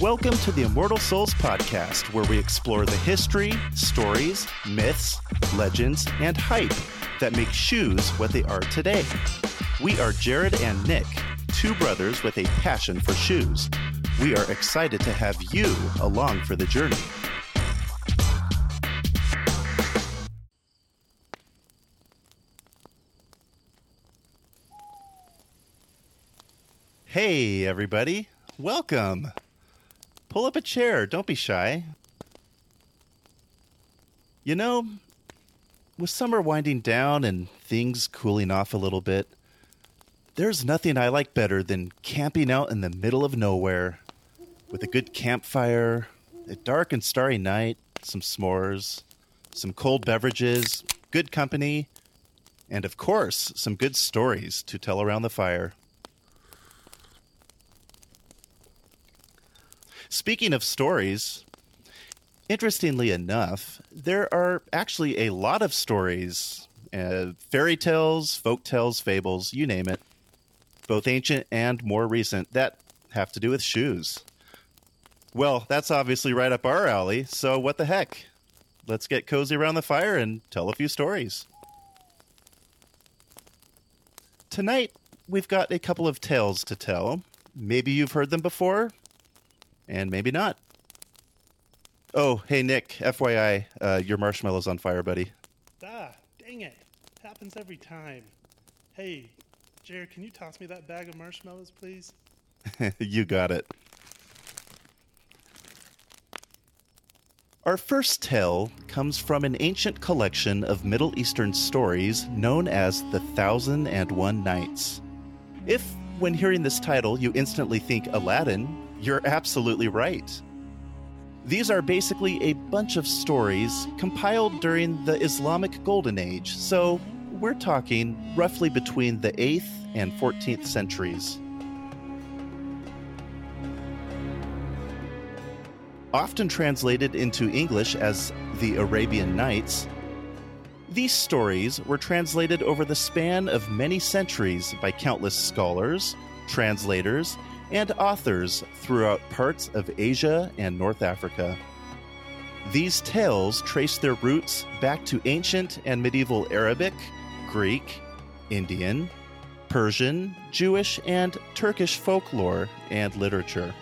Welcome to the Immortal Soles podcast, where we explore the history, stories, myths, legends, and hype that make shoes what they are today. We are Jared and Nick, two brothers with a passion for shoes. We are excited to have you along for the journey. Hey, everybody. Welcome. Pull up a chair. Don't be shy. You know, with summer winding down and things cooling off a little bit, there's nothing I like better than camping out in the middle of nowhere with a good campfire, a dark and starry night, some s'mores, some cold beverages, good company, and of course, some good stories to tell around the fire. Speaking of stories, interestingly enough, there are actually a lot of stories, uh, fairy tales, folk tales, fables, you name it, both ancient and more recent, that have to do with shoes. Well, that's obviously right up our alley, so what the heck? Let's get cozy around the fire and tell a few stories. Tonight, we've got a couple of tales to tell. Maybe you've heard them before, and maybe not. Oh, hey Nick, FYI, uh, your marshmallow's on fire, buddy. Ah, dang it. Happens every time. Hey, Jared, can you toss me that bag of marshmallows, please? you got it. Our first tale comes from an ancient collection of Middle Eastern stories known as the Thousand and One Nights. If, when hearing this title, you instantly think Aladdin, you're absolutely right. These are basically a bunch of stories compiled during the Islamic Golden Age, so we're talking roughly between the 8th and 14th centuries. Often translated into English as the Arabian Nights, these stories were translated over the span of many centuries by countless scholars, translators, and authors throughout parts of Asia and North Africa. These tales trace their roots back to ancient and medieval Arabic, Greek, Indian, Persian, Jewish, and Turkish folklore and literature.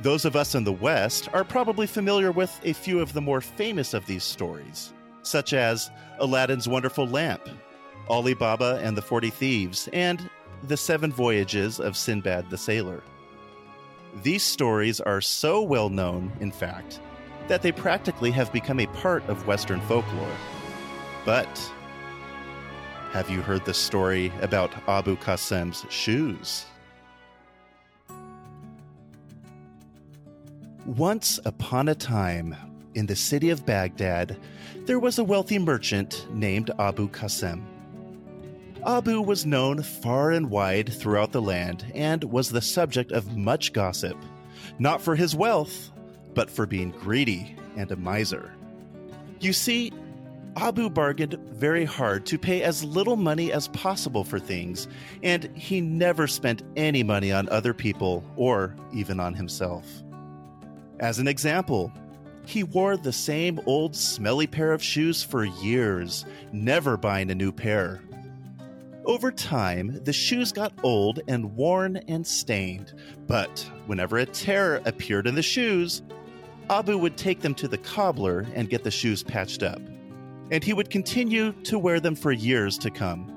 Those of us in the West are probably familiar with a few of the more famous of these stories, such as Aladdin's Wonderful Lamp, Ali Baba and the Forty Thieves, and the Seven Voyages of Sinbad the Sailor. These stories are so well known, in fact, that they practically have become a part of Western folklore. But have you heard the story about Abu Qasim's shoes? Once upon a time, in the city of Baghdad, there was a wealthy merchant named Abu Qasim. Abu was known far and wide throughout the land and was the subject of much gossip, not for his wealth, but for being greedy and a miser. You see, Abu bargained very hard to pay as little money as possible for things, and he never spent any money on other people or even on himself. As an example, he wore the same old smelly pair of shoes for years, never buying a new pair. Over time, the shoes got old and worn and stained, but whenever a tear appeared in the shoes, Abu would take them to the cobbler and get the shoes patched up. And he would continue to wear them for years to come.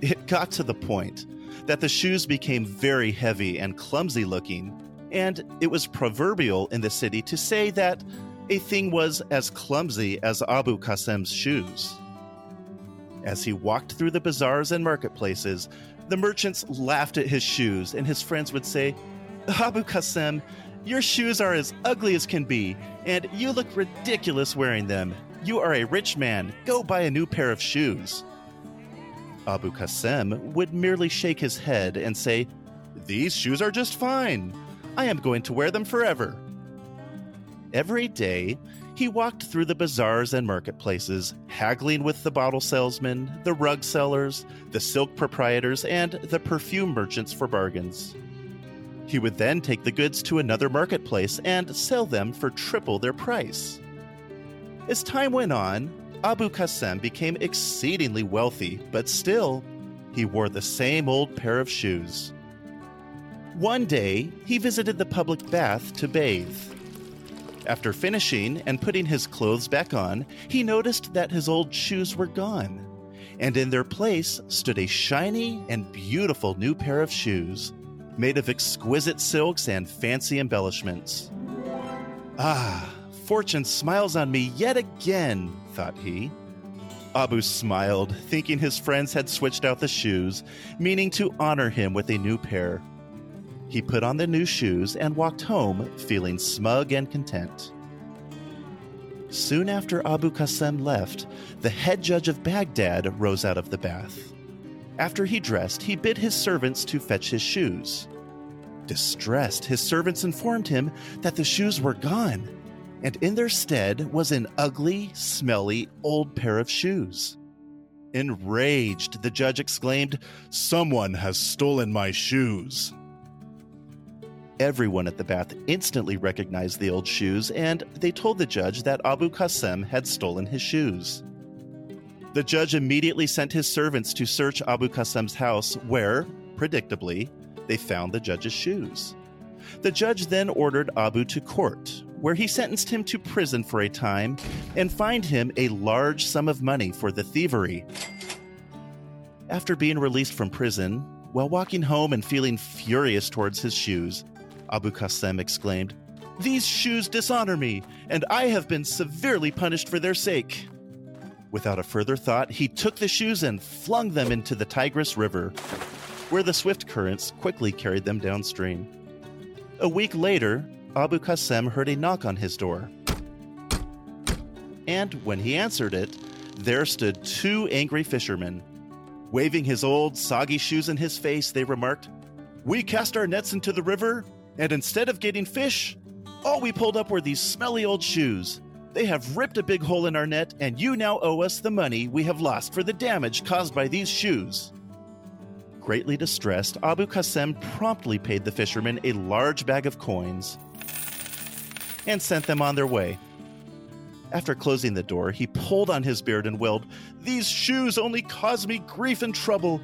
It got to the point that the shoes became very heavy and clumsy looking, and it was proverbial in the city to say that a thing was as clumsy as Abu Qasim's shoes. As he walked through the bazaars and marketplaces, the merchants laughed at his shoes, and his friends would say, Abu Qasim, your shoes are as ugly as can be, and you look ridiculous wearing them. You are a rich man. Go buy a new pair of shoes. Abu Qasim would merely shake his head and say, These shoes are just fine. I am going to wear them forever. Every day, he walked through the bazaars and marketplaces, haggling with the bottle salesmen, the rug sellers, the silk proprietors, and the perfume merchants for bargains. He would then take the goods to another marketplace and sell them for triple their price. As time went on, Abu Qasim became exceedingly wealthy, but still, he wore the same old pair of shoes. One day, he visited the public bath to bathe. After finishing and putting his clothes back on, he noticed that his old shoes were gone, and in their place stood a shiny and beautiful new pair of shoes, made of exquisite silks and fancy embellishments. Ah, fortune smiles on me yet again, thought he. Abu smiled, thinking his friends had switched out the shoes, meaning to honor him with a new pair. He put on the new shoes and walked home, feeling smug and content. Soon after Abu Qasim left, the head judge of Baghdad rose out of the bath. After he dressed, he bid his servants to fetch his shoes. Distressed, his servants informed him that the shoes were gone, and in their stead was an ugly, smelly old pair of shoes. Enraged, the judge exclaimed, Someone has stolen my shoes. Everyone at the bath instantly recognized the old shoes, and they told the judge that Abu Qasim had stolen his shoes. The judge immediately sent his servants to search Abu Qasim's house, where, predictably, they found the judge's shoes. The judge then ordered Abu to court, where he sentenced him to prison for a time and fined him a large sum of money for the thievery. After being released from prison, while walking home and feeling furious towards his shoes, Abu Qasim exclaimed, These shoes dishonor me, and I have been severely punished for their sake. Without a further thought, he took the shoes and flung them into the Tigris River, where the swift currents quickly carried them downstream. A week later, Abu Qasim heard a knock on his door. And when he answered it, there stood two angry fishermen. Waving his old, soggy shoes in his face, they remarked, We cast our nets into the river and instead of getting fish, all we pulled up were these smelly old shoes. They have ripped a big hole in our net, and you now owe us the money we have lost for the damage caused by these shoes. Greatly distressed, Abu Qasim promptly paid the fishermen a large bag of coins and sent them on their way. After closing the door, he pulled on his beard and wailed, These shoes only cause me grief and trouble.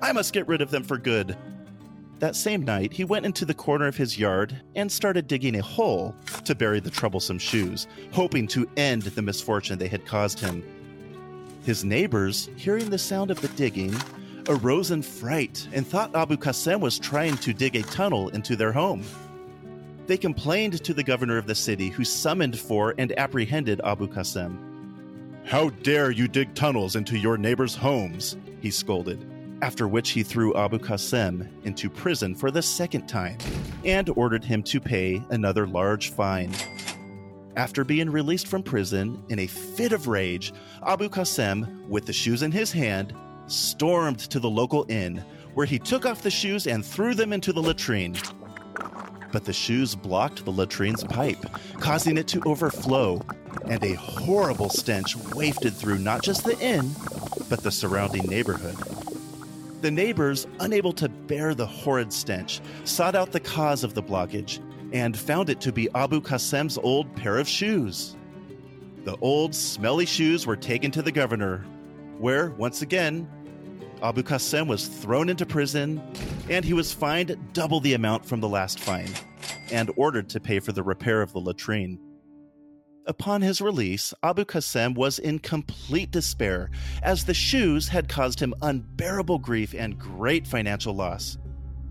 I must get rid of them for good. That same night, he went into the corner of his yard and started digging a hole to bury the troublesome shoes, hoping to end the misfortune they had caused him. His neighbors, hearing the sound of the digging, arose in fright and thought Abu Qasim was trying to dig a tunnel into their home. They complained to the governor of the city, who summoned for and apprehended Abu Qasim. How dare you dig tunnels into your neighbors' homes? he scolded after which he threw Abu Qasim into prison for the second time and ordered him to pay another large fine. After being released from prison in a fit of rage, Abu Qasim, with the shoes in his hand, stormed to the local inn, where he took off the shoes and threw them into the latrine. But the shoes blocked the latrine's pipe, causing it to overflow, and a horrible stench wafted through not just the inn, but the surrounding neighborhood. The neighbors, unable to bear the horrid stench, sought out the cause of the blockage and found it to be Abu Qasim's old pair of shoes. The old, smelly shoes were taken to the governor, where, once again, Abu Qasim was thrown into prison and he was fined double the amount from the last fine and ordered to pay for the repair of the latrine. Upon his release, Abu Qasim was in complete despair, as the shoes had caused him unbearable grief and great financial loss.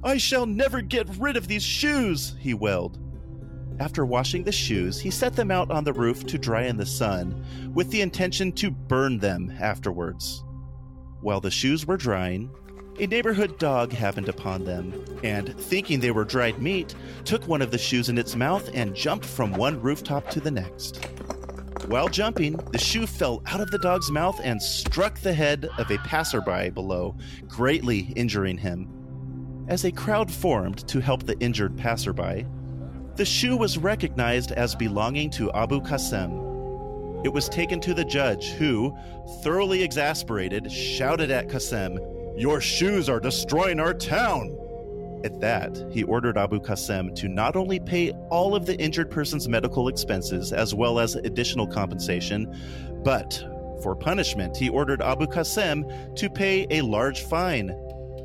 I shall never get rid of these shoes, he wailed. After washing the shoes, he set them out on the roof to dry in the sun, with the intention to burn them afterwards. While the shoes were drying, a neighborhood dog happened upon them, and, thinking they were dried meat, took one of the shoes in its mouth and jumped from one rooftop to the next. While jumping, the shoe fell out of the dog's mouth and struck the head of a passerby below, greatly injuring him. as a crowd formed to help the injured passerby, the shoe was recognized as belonging to Abu Qasim. It was taken to the judge, who, thoroughly exasperated, shouted at Qasim, Your shoes are destroying our town! At that, he ordered Abu Qasim to not only pay all of the injured person's medical expenses as well as additional compensation, but for punishment, he ordered Abu Qasim to pay a large fine,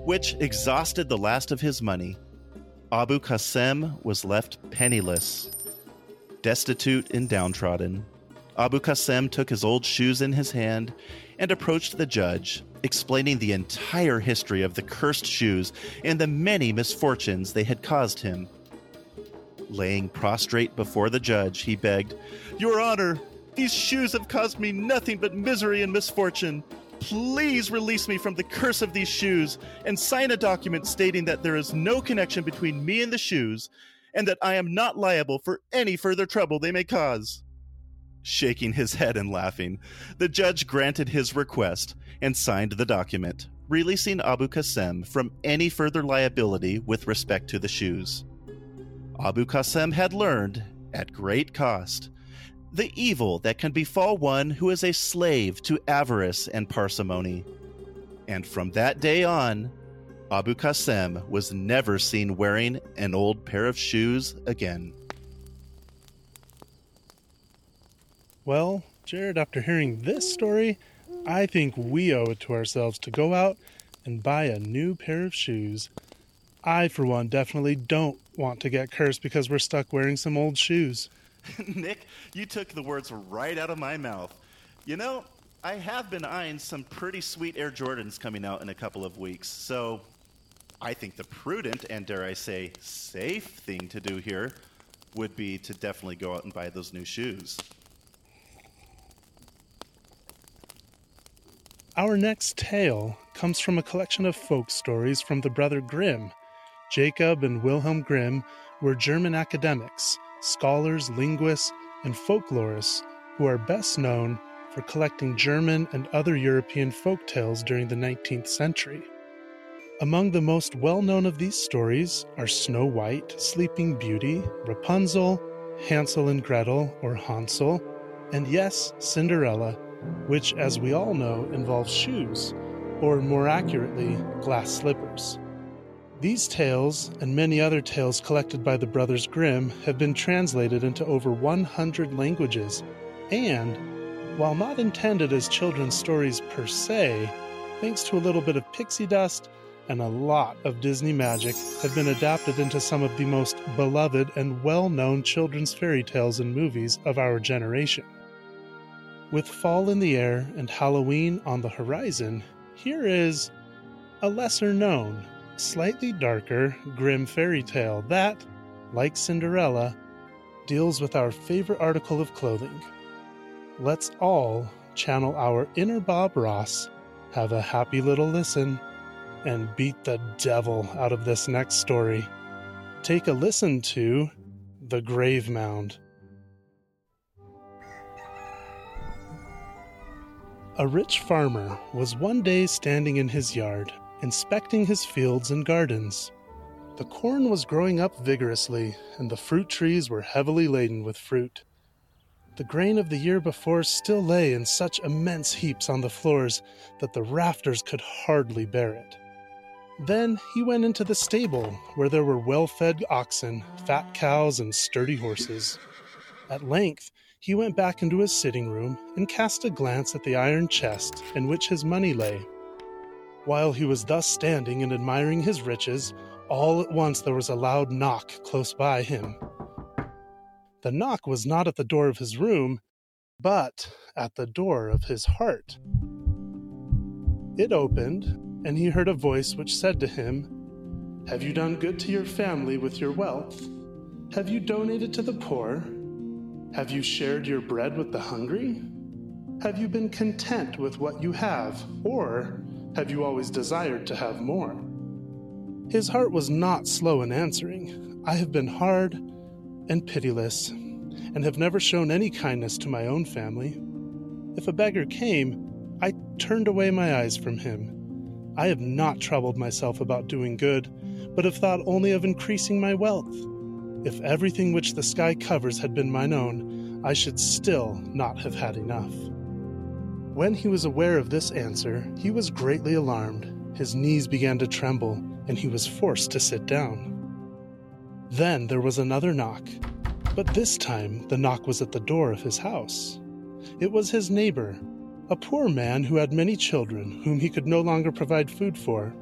which exhausted the last of his money. Abu Qasim was left penniless, destitute and downtrodden. Abu Qasim took his old shoes in his hand and approached the judge, explaining the entire history of the cursed shoes and the many misfortunes they had caused him. Laying prostrate before the judge, he begged, Your Honor, these shoes have caused me nothing but misery and misfortune. Please release me from the curse of these shoes and sign a document stating that there is no connection between me and the shoes and that I am not liable for any further trouble they may cause. Shaking his head and laughing, the judge granted his request and signed the document, releasing Abu Qasim from any further liability with respect to the shoes. Abu Qasim had learned, at great cost, the evil that can befall one who is a slave to avarice and parsimony. And from that day on, Abu Qasim was never seen wearing an old pair of shoes again. Well, Jared, after hearing this story, I think we owe it to ourselves to go out and buy a new pair of shoes. I, for one, definitely don't want to get cursed because we're stuck wearing some old shoes. Nick, you took the words right out of my mouth. You know, I have been eyeing some pretty sweet Air Jordans coming out in a couple of weeks, so I think the prudent and, dare I say, safe thing to do here would be to definitely go out and buy those new shoes. Our next tale comes from a collection of folk stories from the brother Grimm. Jacob and Wilhelm Grimm were German academics, scholars, linguists, and folklorists who are best known for collecting German and other European folk tales during the 19th century. Among the most well known of these stories are Snow White, Sleeping Beauty, Rapunzel, Hansel and Gretel, or Hansel, and yes, Cinderella, which, as we all know, involves shoes, or more accurately, glass slippers. These tales, and many other tales collected by the Brothers Grimm, have been translated into over 100 languages, and, while not intended as children's stories per se, thanks to a little bit of pixie dust and a lot of Disney magic, have been adapted into some of the most beloved and well known children's fairy tales and movies of our generation. With fall in the air and Halloween on the horizon, here is a lesser known, slightly darker, grim fairy tale that, like Cinderella, deals with our favorite article of clothing. Let's all channel our inner Bob Ross, have a happy little listen, and beat the devil out of this next story. Take a listen to The Grave Mound. A rich farmer was one day standing in his yard, inspecting his fields and gardens. The corn was growing up vigorously, and the fruit trees were heavily laden with fruit. The grain of the year before still lay in such immense heaps on the floors that the rafters could hardly bear it. Then he went into the stable, where there were well fed oxen, fat cows, and sturdy horses. At length, he went back into his sitting room and cast a glance at the iron chest in which his money lay. While he was thus standing and admiring his riches, all at once there was a loud knock close by him. The knock was not at the door of his room, but at the door of his heart. It opened, and he heard a voice which said to him, Have you done good to your family with your wealth? Have you donated to the poor? Have you shared your bread with the hungry? Have you been content with what you have, or have you always desired to have more? His heart was not slow in answering. I have been hard and pitiless, and have never shown any kindness to my own family. If a beggar came, I turned away my eyes from him. I have not troubled myself about doing good, but have thought only of increasing my wealth. If everything which the sky covers had been mine own, I should still not have had enough. When he was aware of this answer, he was greatly alarmed. His knees began to tremble, and he was forced to sit down. Then there was another knock, but this time the knock was at the door of his house. It was his neighbor, a poor man who had many children whom he could no longer provide food for.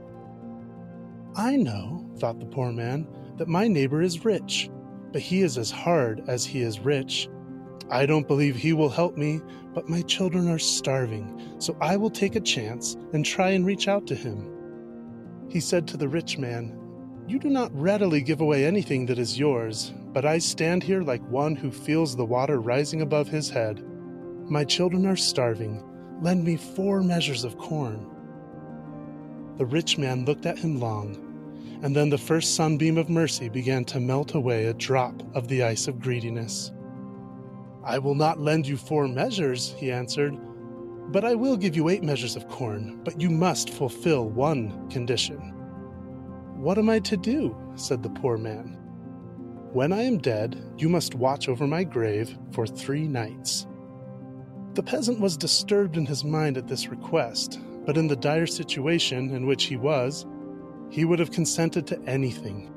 I know, thought the poor man, that my neighbor is rich, but he is as hard as he is rich. I don't believe he will help me, but my children are starving, so I will take a chance and try and reach out to him. He said to the rich man, You do not readily give away anything that is yours, but I stand here like one who feels the water rising above his head. My children are starving. Lend me four measures of corn. The rich man looked at him long, and then the first sunbeam of mercy began to melt away a drop of the ice of greediness. I will not lend you four measures, he answered, but I will give you eight measures of corn, but you must fulfill one condition. What am I to do? said the poor man. When I am dead, you must watch over my grave for three nights. The peasant was disturbed in his mind at this request, but in the dire situation in which he was, he would have consented to anything.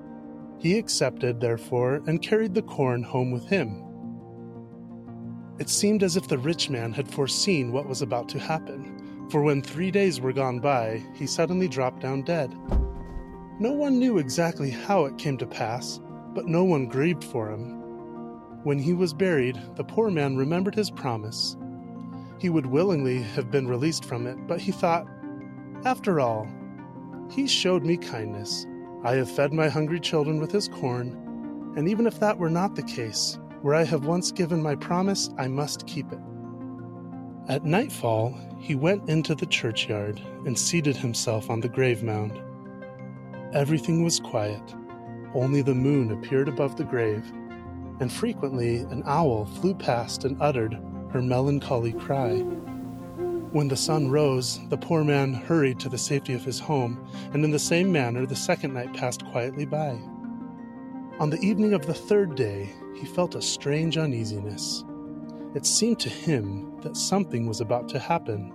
He accepted, therefore, and carried the corn home with him. It seemed as if the rich man had foreseen what was about to happen, for when three days were gone by, he suddenly dropped down dead. No one knew exactly how it came to pass, but no one grieved for him. When he was buried, the poor man remembered his promise. He would willingly have been released from it, but he thought, after all, he showed me kindness. I have fed my hungry children with his corn, and even if that were not the case, where I have once given my promise, I must keep it. At nightfall, he went into the churchyard and seated himself on the grave mound. Everything was quiet. Only the moon appeared above the grave, and frequently an owl flew past and uttered her melancholy cry. When the sun rose, the poor man hurried to the safety of his home, and in the same manner the second night passed quietly by. On the evening of the third day, he felt a strange uneasiness. It seemed to him that something was about to happen.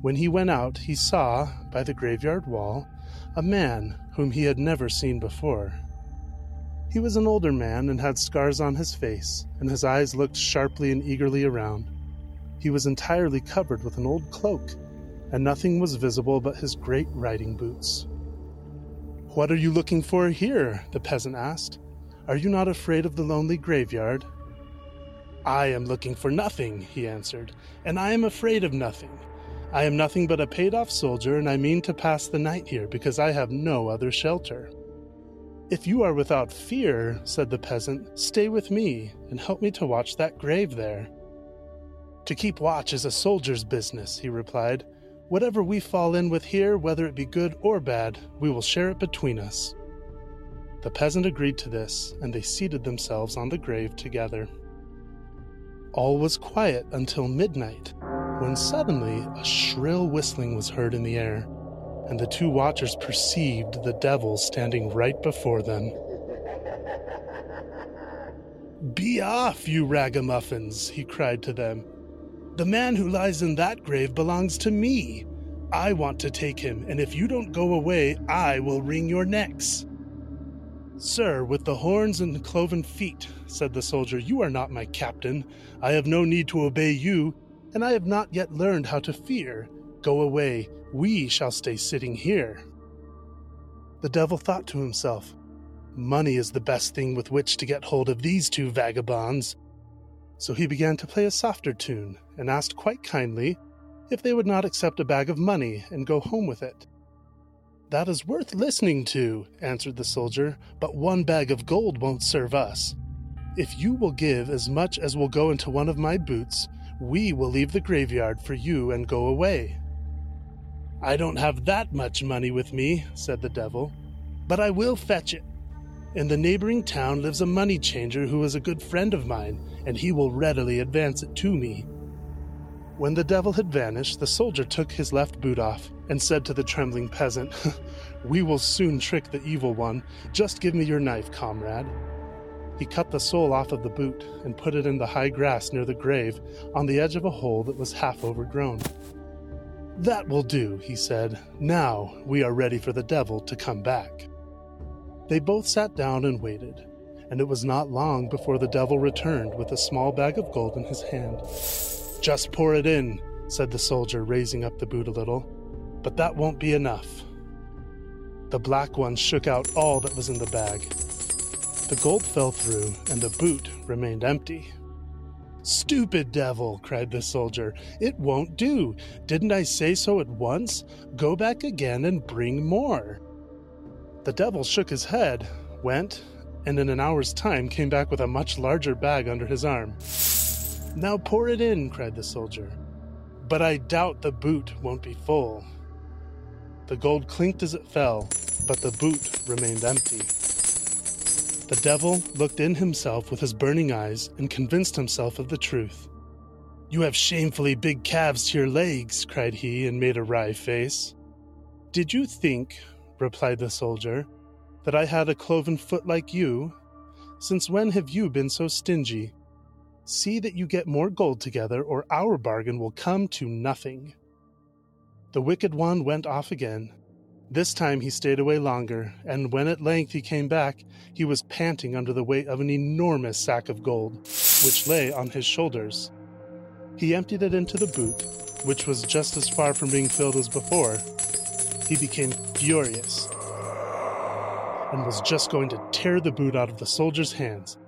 When he went out, he saw, by the graveyard wall, a man whom he had never seen before. He was an older man and had scars on his face, and his eyes looked sharply and eagerly around. He was entirely covered with an old cloak and nothing was visible but his great riding boots. What are you looking for here? the peasant asked. Are you not afraid of the lonely graveyard? I am looking for nothing, he answered, and I am afraid of nothing. I am nothing but a paid off soldier, and I mean to pass the night here because I have no other shelter. If you are without fear, said the peasant, stay with me and help me to watch that grave there. To keep watch is a soldier's business, he replied, Whatever we fall in with here, whether it be good or bad, we will share it between us. The peasant agreed to this, and they seated themselves on the grave together. All was quiet until midnight, when suddenly a shrill whistling was heard in the air, and the two watchers perceived the devil standing right before them. Be off, you ragamuffins, he cried to them. The man who lies in that grave belongs to me. I want to take him, and if you don't go away, I will wring your necks. Sir, with the horns and cloven feet, said the soldier, you are not my captain. I have no need to obey you, and I have not yet learned how to fear. Go away, we shall stay sitting here. The devil thought to himself, Money is the best thing with which to get hold of these two vagabonds. So he began to play a softer tune and asked quite kindly if they would not accept a bag of money and go home with it. That is worth listening to, answered the soldier, but one bag of gold won't serve us. If you will give as much as will go into one of my boots, we will leave the graveyard for you and go away. I don't have that much money with me, said the devil, but I will fetch it. In the neighboring town lives a money changer who is a good friend of mine, and he will readily advance it to me. When the devil had vanished, the soldier took his left boot off and said to the trembling peasant, We will soon trick the evil one. Just give me your knife, comrade. He cut the sole off of the boot and put it in the high grass near the grave on the edge of a hole that was half overgrown. That will do, he said. Now we are ready for the devil to come back. They both sat down and waited, and it was not long before the devil returned with a small bag of gold in his hand. Just pour it in, said the soldier, raising up the boot a little. But that won't be enough. The black one shook out all that was in the bag. The gold fell through, and the boot remained empty. Stupid devil, cried the soldier. It won't do. Didn't I say so at once? Go back again and bring more. The devil shook his head, went, and in an hour's time came back with a much larger bag under his arm. Now pour it in, cried the soldier. But I doubt the boot won't be full. The gold clinked as it fell, but the boot remained empty. The devil looked in himself with his burning eyes and convinced himself of the truth. You have shamefully big calves to your legs, cried he, and made a wry face. Did you think, replied the soldier, that I had a cloven foot like you? Since when have you been so stingy? See that you get more gold together, or our bargain will come to nothing. The wicked one went off again, this time he stayed away longer, and when at length he came back, he was panting under the weight of an enormous sack of gold, which lay on his shoulders. He emptied it into the boot, which was just as far from being filled as before. He became furious and was just going to tear the boot out of the soldier's hands.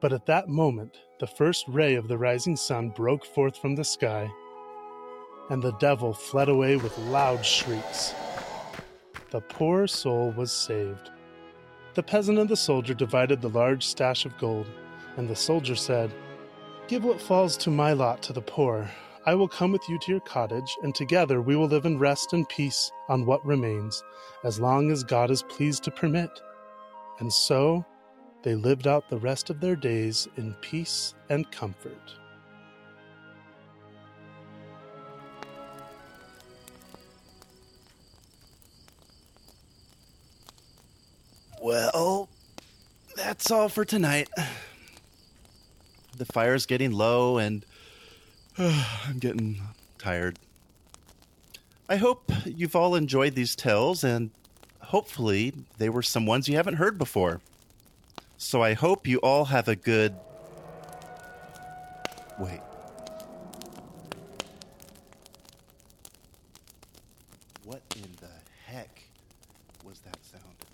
But at that moment, the first ray of the rising sun broke forth from the sky, and the devil fled away with loud shrieks. The poor soul was saved. The peasant and the soldier divided the large stash of gold, and the soldier said, Give what falls to my lot to the poor. I will come with you to your cottage, and together we will live in rest and peace on what remains, as long as God is pleased to permit. And so they lived out the rest of their days in peace and comfort. Well, that's all for tonight. The fire's getting low and uh, I'm getting tired. I hope you've all enjoyed these tales and hopefully they were some ones you haven't heard before. So I hope you all have a good. Wait. What in the heck was that sound?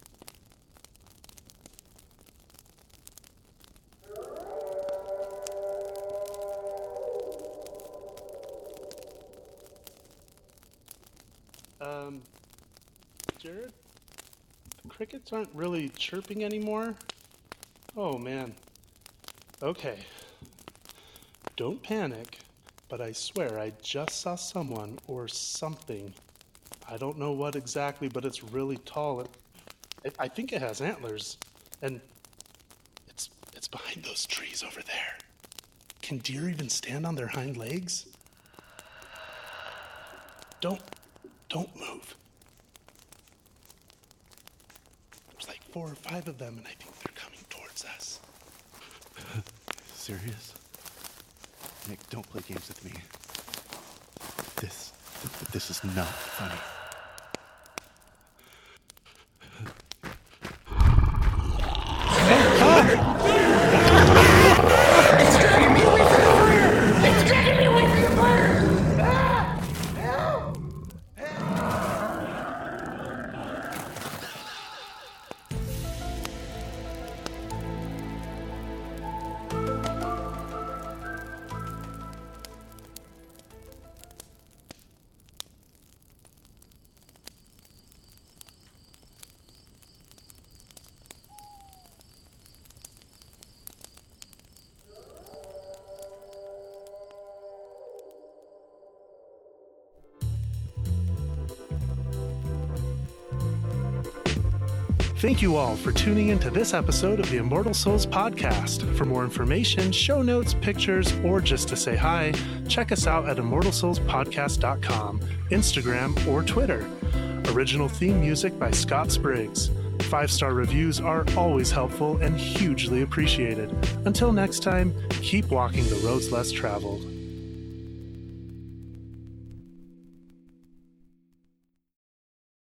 Um, Jared, the crickets aren't really chirping anymore. Oh man. Okay. Don't panic, but I swear I just saw someone or something. I don't know what exactly, but it's really tall. It, it, I think it has antlers, and it's it's behind those trees over there. Can deer even stand on their hind legs? Don't don't move. There's like four or five of them, and I think they're coming towards us. Serious? Nick, don't play games with me. This, this is not funny. Thank you all for tuning into this episode of the Immortal Soles podcast. For more information, show notes, pictures, or just to say hi, check us out at immortalsolespodcast.com, Instagram, or Twitter. Original theme music by Scott Spriggs. Five star reviews are always helpful and hugely appreciated. Until next time, keep walking the roads less traveled.